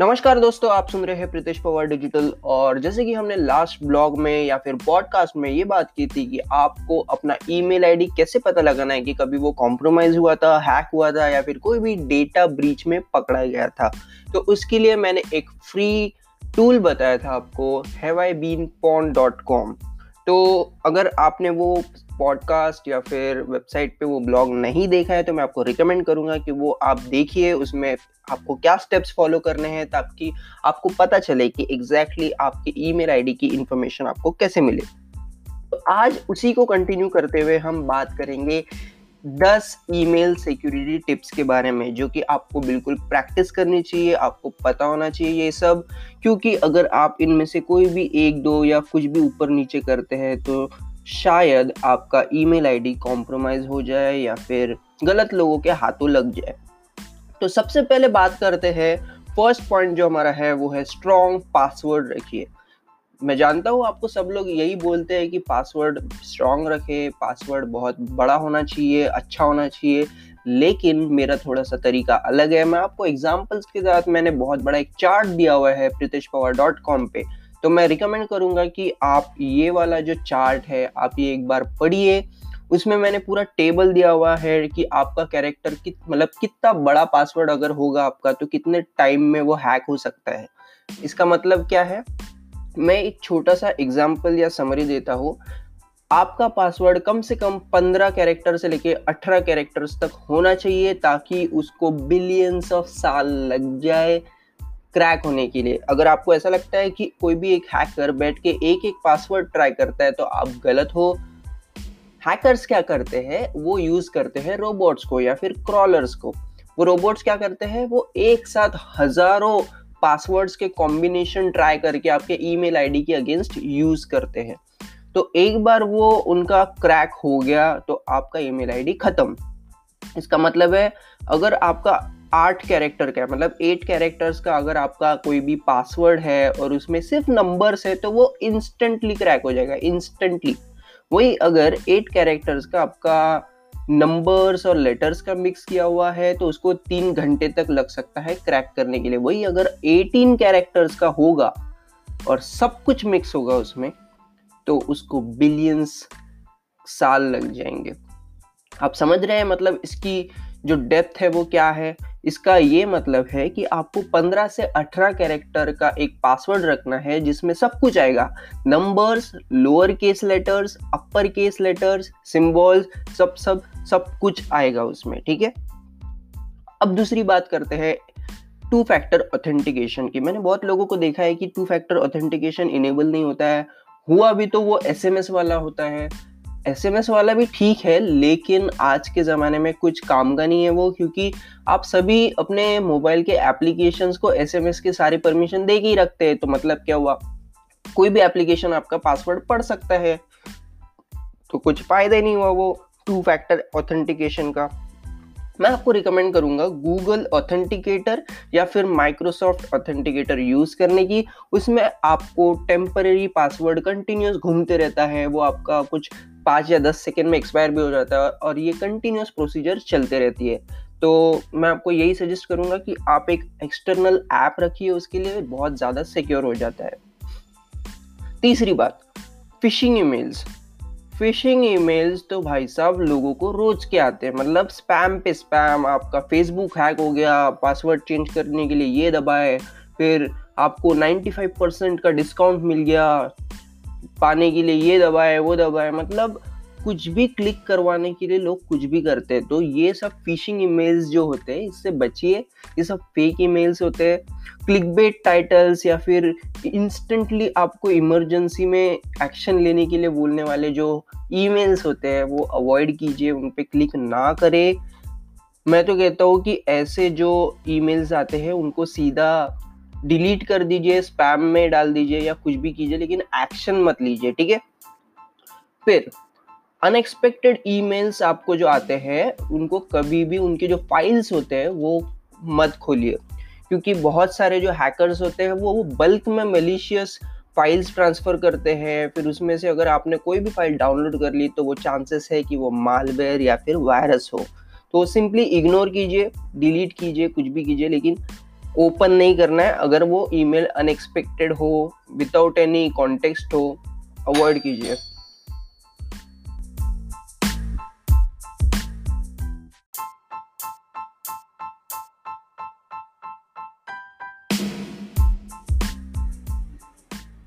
नमस्कार दोस्तों, आप सुन रहे हैं प्रीतेश पवार डिजिटल और जैसे कि हमने लास्ट ब्लॉग में या फिर पॉडकास्ट में ये बात की थी कि आपको अपना ईमेल आईडी कैसे पता लगाना है कि कभी वो कॉम्प्रोमाइज हुआ था हैक हुआ था या फिर कोई भी डेटा ब्रीच में पकड़ा गया था। तो उसके लिए मैंने एक फ्री टूल बताया था आपको have I been pwned dot com तो अगर आपने वो पॉडकास्ट या फिर वेबसाइट पे वो ब्लॉग नहीं देखा है तो मैं आपको रिकमेंड करूँगा कि वो आप देखिए, उसमें आपको क्या स्टेप्स फॉलो करने हैं ताकि आपको पता चले कि एग्जैक्टली exactly आपकी ईमेल आईडी की इंफॉर्मेशन आपको कैसे मिले। तो आज उसी को कंटिन्यू करते हुए हम बात करेंगे 10 ईमेल सिक्योरिटी टिप्स के बारे में, जो कि आपको बिल्कुल प्रैक्टिस करनी चाहिए, आपको पता होना चाहिए ये सब। क्योंकि अगर आप इनमें से कोई भी एक, दो या कुछ भी ऊपर नीचे करते हैं तो शायद आपका ईमेल आईडी कॉम्प्रोमाइज हो जाए या फिर गलत लोगों के हाथों लग जाए। तो सबसे पहले बात करते हैं फ़र्स्ट पॉइंट जो हमारा है, वो है स्ट्रॉन्ग पासवर्ड रखिए। मैं जानता हूँ, आपको सब लोग यही बोलते हैं कि पासवर्ड स्ट्रॉन्ग रखे पासवर्ड बहुत बड़ा होना चाहिए अच्छा होना चाहिए, लेकिन मेरा थोड़ा सा तरीका अलग है। मैं आपको एग्जाम्पल्स के साथ मैंने बहुत बड़ा एक चार्ट दिया हुआ है प्रीतेश पवार डॉट कॉम पे। तो मैं रिकमेंड करूँगा कि आप ये वाला जो चार्ट है, आप ये एक बार पढ़िए। उसमें मैंने पूरा टेबल दिया हुआ है कि आपका कैरेक्टर कित मतलब कितना बड़ा पासवर्ड अगर होगा आपका तो कितने टाइम में वो हैक हो सकता है। इसका मतलब क्या है? मैं एक छोटा सा एग्ज़ाम्पल या समरी देता हूँ। आपका पासवर्ड कम से कम पंद्रह कैरेक्टर से लेके अठारह कैरेक्टर्स तक होना चाहिए ताकि उसको बिलियंस ऑफ़ साल लग जाए क्रैक होने के लिए। अगर आपको ऐसा लगता है कि कोई भी एक हैकर बैठ के एक एक पासवर्ड ट्राई करता है तो आप गलत हो। हैकर्स क्या करते हैं? वो यूज़ करते हैं रोबोट्स को या फिर क्रॉलर्स को। वो रोबोट्स क्या करते हैं? वो एक साथ हज़ारों पासवर्ड्स के कॉम्बिनेशन ट्राई करके आपके ईमेल आईडी के अगेंस्ट यूज़ करते हैं। तो एक बार वो उनका क्रैक हो गया तो आपका ईमेल आईडी खत्म। इसका मतलब है, अगर आपका आठ कैरेक्टर का मतलब एट कैरेक्टर्स का अगर आपका कोई भी पासवर्ड है और उसमें सिर्फ़ नंबर्स है तो वो इंस्टेंटली क्रैक हो जाएगा इंस्टेंटली वही अगर एट कैरेक्टर्स का आपका नंबर्स और लेटर्स का मिक्स किया हुआ है तो उसको तीन घंटे तक लग सकता है क्रैक करने के लिए। वही अगर एटीन कैरेक्टर्स का होगा और सब कुछ मिक्स होगा उसमें तो उसको बिलियंस साल लग जाएँगे। आप समझ रहे हैं मतलब इसकी जो डेप्थ है वो क्या है? इसका ये मतलब है कि आपको 15 से 18 कैरेक्टर का एक पासवर्ड रखना है, जिसमें सब कुछ आएगा। Numbers lower case letters upper case letters symbols सब सब सब कुछ आएगा उसमें, ठीक है? अब दूसरी बात करते हैं टू फैक्टर ऑथेंटिकेशन की। मैंने बहुत लोगों को देखा है कि टू फैक्टर ऑथेंटिकेशन इनेबल नहीं होता है। हुआ भी तो वो एसएमएस वाला होता है। एसएमएस वाला भी ठीक है, लेकिन आज के ज़माने में कुछ काम का नहीं है वो, क्योंकि आप सभी अपने मोबाइल के एप्लीकेशंस को एसएमएस के सारे परमिशन दे के ही रखते हैं तो मतलब क्या हुआ? कोई भी एप्लीकेशन आपका पासवर्ड पढ़ सकता है तो कुछ फ़ायदा नहीं हुआ वो टू फैक्टर ऑथेंटिकेशन का। मैं आपको रिकमेंड करूँगा गूगल ऑथेंटिकेटर या फिर माइक्रोसॉफ्ट ऑथेंटिकेटर यूज़ करने की। उसमें आपको टेम्पररी पासवर्ड कंटिन्यूस घूमते रहता है, वो आपका कुछ पाँच या दस सेकेंड में एक्सपायर भी हो जाता है और ये कंटिन्यूस प्रोसीजर चलते रहती है। तो मैं आपको यही सजेस्ट करूँगा कि आप एक एक्सटर्नल ऐप रखिए, उसके लिए बहुत ज़्यादा सिक्योर हो जाता है। तीसरी बात फिशिंग ईमेल्स फिशिंग ईमेल्स तो भाई साहब लोगों को रोज के आते हैं। मतलब स्पैम पे स्पैम आपका फेसबुक हैक हो गया पासवर्ड चेंज करने के लिए ये दबाए, फिर आपको 95 परसेंट का डिस्काउंट मिल गया, पाने के लिए ये दबाए, वो दबाए। मतलब कुछ भी क्लिक करवाने के लिए लोग कुछ भी करते हैं। तो ये सब फिशिंग ईमेल्स जो होते हैं, इससे बचिए। ये सब फेक ईमेल्स होते हैं। क्लिक बेट टाइटल्स या फिर इंस्टेंटली आपको इमरजेंसी में एक्शन लेने के लिए बोलने वाले जो ईमेल्स होते हैं, वो अवॉइड कीजिए, उन पर क्लिक ना करें। मैं तो कहता हूँ कि ऐसे जो ईमेल्स आते हैं, उनको सीधा डिलीट कर दीजिए स्पैम में डाल दीजिए या कुछ भी कीजिए, लेकिन एक्शन मत लीजिए, ठीक है? फिर अनएक्सपेक्टेड ईमेल्स आपको जो आते हैं, उनको कभी भी उनके जो फाइल्स होते हैं, वो मत खोलिए। क्योंकि बहुत सारे जो हैकर्स होते हैं, वो बल्क में मलिशियस फाइल्स ट्रांसफ़र करते हैं। फिर उसमें से अगर आपने कोई भी फ़ाइल डाउनलोड कर ली तो वो चांसेस है कि वो मालवेयर या फिर वायरस हो। तो सिंपली इग्नोर कीजिए डिलीट कीजिए, कुछ भी कीजिए, लेकिन ओपन नहीं करना है। अगर वो ईमेल अनएक्सपेक्टेड हो विदाउट एनी कॉन्टेक्स्ट हो अवॉइड कीजिए।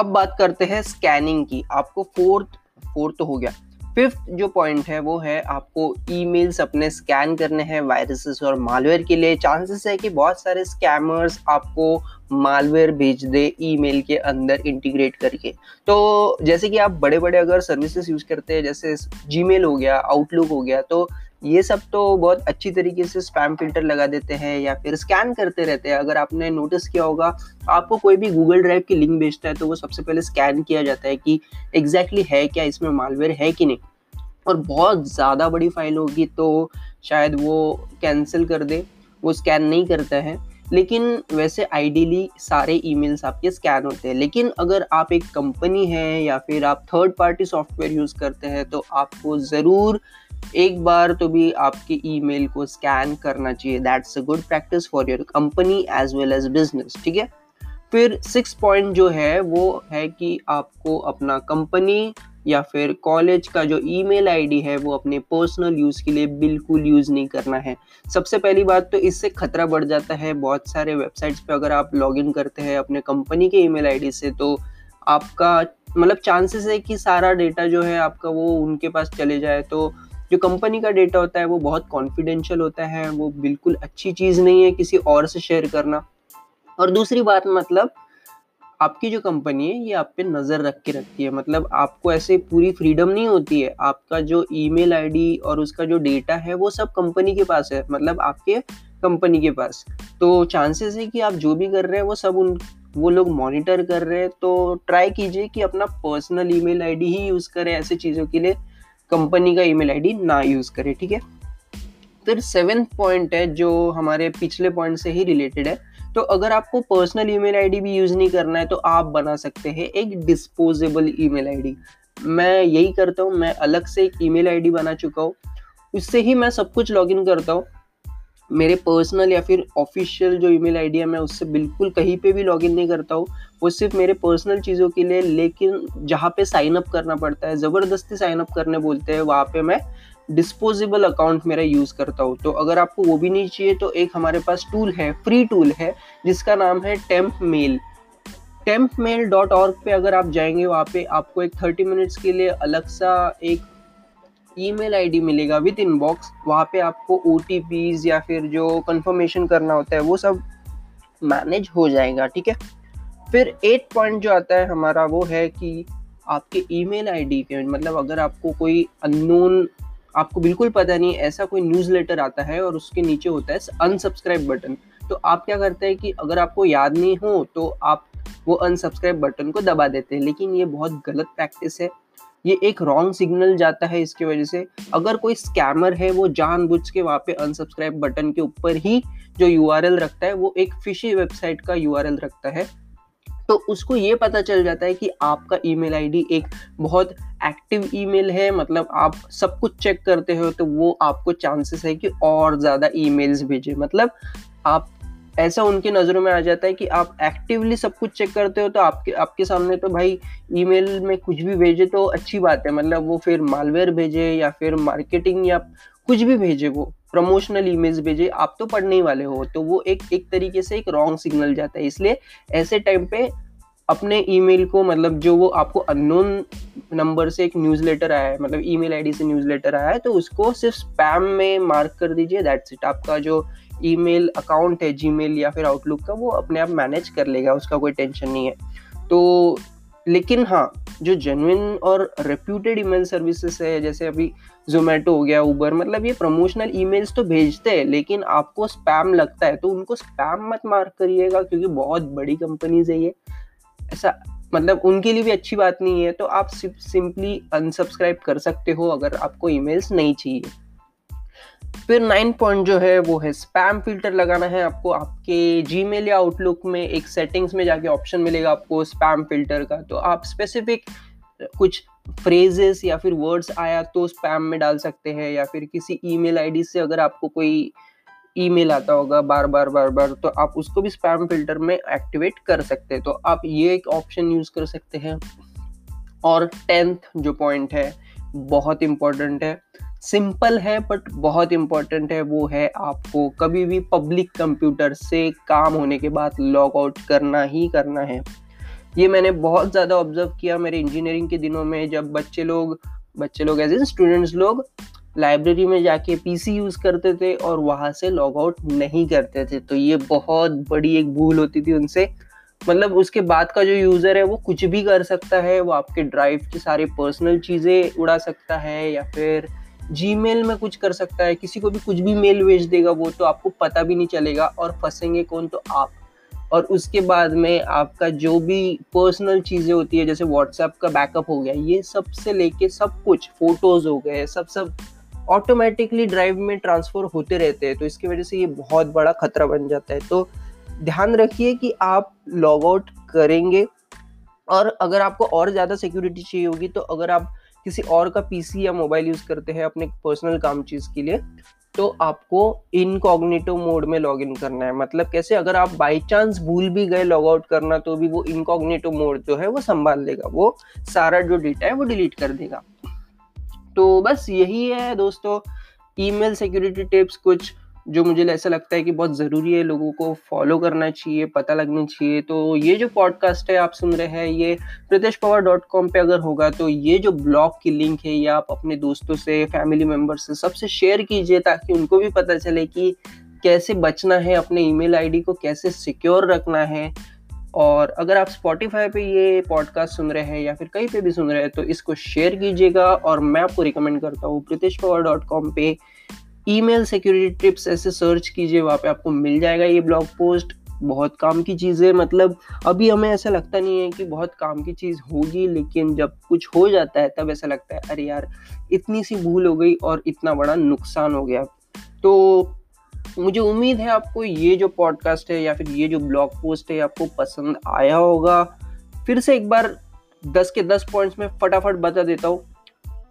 अब बात करते हैं स्कैनिंग की। आपको फोर्थ फोर्थ हो गया। फिफ्थ जो पॉइंट है, वो है आपको ईमेल्स अपने स्कैन करने हैं वायरसेस और मालवेयर के लिए। चांसेस है कि बहुत सारे स्कैमर्स आपको मालवेयर भेज दे ईमेल के अंदर इंटीग्रेट करके। तो जैसे कि आप बड़े बड़े अगर सर्विसेज़ यूज़ करते हैं, जैसे जी हो गया आउटलुक हो गया तो ये सब तो बहुत अच्छी तरीके से स्पैम फ़िल्टर लगा देते हैं या फिर स्कैन करते रहते हैं। अगर आपने नोटिस किया होगा, आपको कोई भी गूगल ड्राइव की लिंक भेजता है तो वो सबसे पहले स्कैन किया जाता है कि एग्जैक्टली exactly है क्या, इसमें मालवेयर है कि नहीं। और बहुत ज़्यादा बड़ी फ़ाइल होगी तो शायद वो कैंसिल कर दे, वो स्कैन नहीं करता है। लेकिन वैसे आइडियली सारे ईमेल्स आपके स्कैन होते हैं। लेकिन अगर आप एक कंपनी है या फिर आप थर्ड पार्टी सॉफ्टवेयर यूज़ करते हैं तो आपको ज़रूर एक बार तो भी आपके ईमेल को स्कैन करना चाहिए। That's a good practice for your company as well as business ठीक है? फिर सिक्स पॉइंट जो है, वो है कि आपको अपना कंपनी या फिर कॉलेज का जो ईमेल आईडी है, वो अपने पर्सनल यूज़ के लिए बिल्कुल यूज़ नहीं करना है। सबसे पहली बात तो इससे खतरा बढ़ जाता है। बहुत सारे वेबसाइट्स पे अगर आप लॉगिन करते हैं अपने कंपनी के ईमेल आईडी से तो आपका मतलब चांसेस है कि सारा डेटा जो है आपका वो उनके पास चले जाए। तो जो कंपनी का डेटा होता है, वो बहुत कॉन्फिडेंशियल होता है, वो बिल्कुल अच्छी चीज़ नहीं है किसी और से शेयर करना। और दूसरी बात मतलब आपकी जो कंपनी है, ये आप पे नज़र रख के रखती है। मतलब आपको ऐसे पूरी फ्रीडम नहीं होती है। आपका जो ईमेल आईडी और उसका जो डेटा है, वो सब कंपनी के पास है। मतलब आपके कंपनी के पास। तो चांसेस है कि आप जो भी कर रहे हैं, वो सब उन, वो लोग मॉनिटर कर रहे हैं। तो ट्राई कीजिए कि अपना पर्सनल ईमेल आईडी ही यूज़ करें ऐसे चीज़ों के लिए। कंपनी का ईमेल आईडी ना यूज़ करें, ठीक है? फिर सेवेंथ पॉइंट है जो हमारे पिछले पॉइंट से ही रिलेटेड है। तो अगर आपको पर्सनल ईमेल आईडी भी यूज़ नहीं करना है तो आप बना सकते हैं एक डिस्पोजेबल ईमेल आईडी। मैं यही करता हूँ, मैं अलग से एक ईमेल आईडी बना चुका हूँ। उससे ही मैं सब कुछ लॉगिन करता हूँ। मेरे पर्सनल या फिर ऑफिशियल जो ईमेल आईडी है, मैं उससे बिल्कुल कहीं पे भी लॉगिन नहीं करता हूँ। वो सिर्फ़ मेरे पर्सनल चीज़ों के लिए, लेकिन जहाँ पे साइन अप करना पड़ता है, ज़बरदस्ती साइन अप करने बोलते हैं, वहाँ पे मैं डिस्पोजेबल अकाउंट मेरा यूज़ करता हूँ। तो अगर आपको वो भी नहीं चाहिए तो एक हमारे पास टूल है फ्री टूल है, जिसका नाम है temp mail temp mail dot org पर अगर आप जाएँगे, वहाँ पे आपको एक थर्टी मिनट्स के लिए अलग सा एक ईमेल आईडी मिलेगा विद इनबॉक्स, वहाँ पे आपको ओ या फिर जो कंफर्मेशन करना होता है, वो सब मैनेज हो जाएगा, ठीक है? फिर एट पॉइंट जो आता है हमारा, वो है कि आपके ईमेल आईडी के मतलब अगर आपको कोई अननोन आपको बिल्कुल पता नहीं, ऐसा कोई न्यूज़ लेटर आता है और उसके नीचे होता है अनसब्सक्राइब बटन तो आप क्या करते हैं कि अगर आपको याद नहीं हो तो आप वो अनसब्सक्राइब बटन को दबा देते हैं, लेकिन ये बहुत गलत प्रैक्टिस है। ये एक रॉन्ग सिग्नल जाता है इसकी वजह से। अगर कोई स्कैमर है, वो जानबूझ के वहाँ पे अनसब्सक्राइब बटन के ऊपर ही जो यूआरएल रखता है, वो एक फिशी वेबसाइट का यूआरएल रखता है। तो उसको ये पता चल जाता है कि आपका ईमेल आईडी एक बहुत एक्टिव ईमेल है मतलब आप सब कुछ चेक करते हो तो वो आपको चांसेस है कि और ज़्यादा ईमेल्स भेजे। मतलब आप ऐसा उनकी नज़रों में आ जाता है कि आप एक्टिवली सब कुछ चेक करते हो तो आपके आपके सामने तो भाई ईमेल में कुछ भी भेजे तो अच्छी बात है। मतलब वो फिर मालवेयर भेजे या फिर मार्केटिंग या कुछ भी भेजे वो प्रमोशनल ईमेज भेजे, आप तो पढ़ने ही वाले हो। तो वो एक एक तरीके से एक रॉन्ग सिग्नल जाता है। इसलिए ऐसे टाइम पे अपने ईमेल को मतलब जो वो आपको अननोन नंबर से एक न्यूज़लेटर आया है मतलब ईमेल आईडी से न्यूज़लेटर आया है तो उसको सिर्फ़ स्पैम में मार्क कर दीजिए दैट्स इट आपका जो ईमेल अकाउंट है जीमेल या फिर आउटलुक का, वो अपने आप मैनेज कर लेगा, उसका कोई टेंशन नहीं है। तो लेकिन हाँ जो जेनुइन और रेप्यूटेड ईमेल सर्विसेज़ है, जैसे अभी जोमेटो हो गया उबर मतलब ये प्रमोशनल ईमेल्स तो भेजते हैं, लेकिन आपको स्पैम लगता है तो उनको स्पैम मत मार्क करिएगा, क्योंकि बहुत बड़ी कंपनीज़ है ये। ऐसा मतलब उनके लिए भी अच्छी बात नहीं है तो आप सिंपली अनसब्सक्राइब कर सकते हो, अगर आपको ईमेल्स नहीं चाहिए। फिर नाइन पॉइंट जो है वो है स्पैम फ़िल्टर लगाना है आपको। आपके जी या आउटलुक में एक सेटिंग्स में जाके ऑप्शन मिलेगा आपको स्पैम फ़िल्टर का। तो आप स्पेसिफिक कुछ फ्रेजेस या फिर वर्ड्स आया तो स्पैम में डाल सकते हैं या फिर किसी ईमेल आईडी से अगर आपको कोई ईमेल आता होगा बार बार बार बार तो आप उसको भी स्पैम फ़िल्टर में एक्टिवेट कर सकते हैं। तो आप ये एक ऑप्शन यूज़ कर सकते हैं। और टेंथ जो पॉइंट है, बहुत इम्पोर्टेंट है। सिंपल है बट बहुत इम्पोर्टेंट है, वो है आपको कभी भी पब्लिक कंप्यूटर से काम होने के बाद लॉग आउट करना ही करना है। ये मैंने बहुत ज़्यादा ऑब्ज़र्व किया मेरे इंजीनियरिंग के दिनों में, जब बच्चे लोग बच्चे लोग एज स्टूडेंट्स लोग लाइब्रेरी में जाके पीसी यूज़ करते थे और वहाँ से लॉग आउट नहीं करते थे। तो ये बहुत बड़ी एक भूल होती थी उनसे। मतलब उसके बाद का जो यूज़र है, वो कुछ भी कर सकता है, वो आपके ड्राइव के सारे पर्सनल चीज़ें उड़ा सकता है या फिर जी में कुछ कर सकता है, किसी को भी कुछ भी मेल भेज देगा वो तो आपको पता भी नहीं चलेगा और फंसेंगे कौन? तो आप। और उसके बाद में आपका जो भी पर्सनल चीज़ें होती है, जैसे व्हाट्सएप का बैकअप हो गया, ये सबसे लेके सब कुछ फ़ोटोज़ हो गए, सब सब ऑटोमेटिकली ड्राइव में ट्रांसफ़र होते रहते हैं तो इसकी वजह से ये बहुत बड़ा खतरा बन जाता है। तो ध्यान रखिए कि आप लॉग आउट करेंगे, और अगर आपको और ज़्यादा सिक्योरिटी चाहिए होगी तो अगर आप किसी और का पीसी या मोबाइल यूज़ करते हैं अपने पर्सनल काम चीज़ के लिए तो आपको इनकॉग्निटो मोड में लॉग इन करना है। मतलब कैसे? अगर आप बाई चांस भूल भी गए लॉग आउट करना तो भी वो इनकॉग्निटो मोड जो है वो संभाल लेगा। वो सारा जो डेटा है वो डिलीट कर देगा। तो बस यही है दोस्तों। ईमेल सिक्योरिटी टिप्स कुछ जो मुझे ऐसा लगता है कि बहुत ज़रूरी है लोगों को फॉलो करना चाहिए, पता लगना चाहिए। तो ये जो पॉडकास्ट है, आप सुन रहे हैं, ये प्रत्येश पवार डॉट कॉम पर अगर होगा तो ये जो ब्लॉग की लिंक है, ये आप अपने दोस्तों से फैमिली मेंबर से सबसे शेयर कीजिए ताकि उनको भी पता चले कि कैसे बचना है अपने ईमेल आईडी को, कैसे सिक्योर रखना है। और अगर आप स्पॉटिफाई पे ये पॉडकास्ट सुन रहे हैं या फिर कहीं पे भी सुन रहे हैं तो इसको शेयर कीजिएगा। और मैं आपको रिकमेंड करता हूँ प्रीतेश पवार डॉट कॉम पे ईमेल सिक्योरिटी टिप्स ऐसे सर्च कीजिए, वहाँ पे आपको मिल जाएगा ये ब्लॉग पोस्ट। बहुत काम की चीज़ है मतलब अभी हमें ऐसा लगता नहीं है कि बहुत काम की चीज़ होगी, लेकिन जब कुछ हो जाता है, तब ऐसा लगता है, अरे यार, इतनी सी भूल हो गई और इतना बड़ा नुकसान हो गया। तो मुझे उम्मीद है आपको ये जो पॉडकास्ट है या फिर ये जो ब्लॉग पोस्ट है, आपको पसंद आया होगा। फिर से एक बार दस के दस पॉइंट्स में फटाफट बता देता हूँ।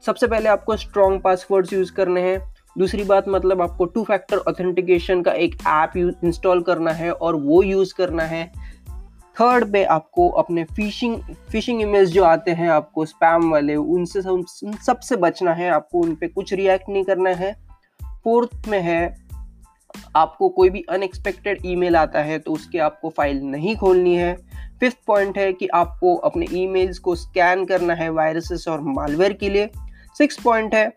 सबसे पहले आपको स्ट्रॉन्ग पासवर्ड्स यूज़ करने हैं। दूसरी बात मतलब आपको टू फैक्टर ऑथेंटिकेशन का एक ऐप इंस्टॉल करना है और वो यूज़ करना है। थर्ड पे आपको अपने फिशिंग फिशिंग इमेज जो आते हैं, आपको स्पैम वाले, उनसे सब सबसे बचना है, आपको उन पर कुछ रिएक्ट नहीं करना है। फोर्थ में है, आपको कोई भी अनएक्सपेक्टेड ईमेल आता है तो उसके आपको फ़ाइल नहीं खोलनी है। फिफ्थ पॉइंट है कि आपको अपने ईमेल्स को स्कैन करना है वायरसेस और मालवेयर के लिए। सिक्स पॉइंट है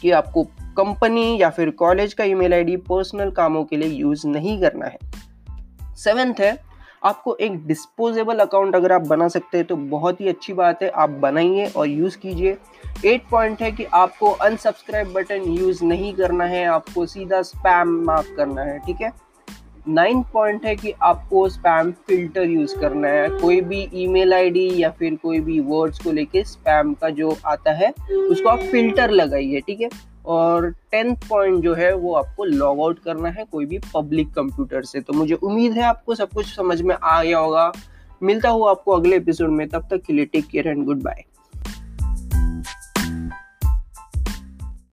कि आपको कंपनी या फिर कॉलेज का ईमेल आईडी पर्सनल कामों के लिए यूज़ नहीं करना है। सेवेंथ है, आपको एक डिस्पोजेबल अकाउंट अगर आप बना सकते हैं तो बहुत ही अच्छी बात है, आप बनाइए और यूज़ कीजिए। एट पॉइंट है कि आपको अनसब्सक्राइब बटन यूज़ नहीं करना है, आपको सीधा स्पैम माफ़ करना है, ठीक है? नाइन पॉइंट है कि आपको स्पैम फ़िल्टर यूज़ करना है। कोई भी ईमेल आईडी या फिर कोई भी वर्ड्स को लेके स्पैम का जो आता है, उसको आप फ़िल्टर लगाइए, ठीक है? और टेंथ पॉइंट जो है, वो आपको लॉग आउट करना है कोई भी पब्लिक कंप्यूटर से। तो मुझे उम्मीद है आपको सब कुछ समझ में आ गया होगा। मिलता हुआ आपको अगले एपिसोड में। तब तक के लिए take care and good bye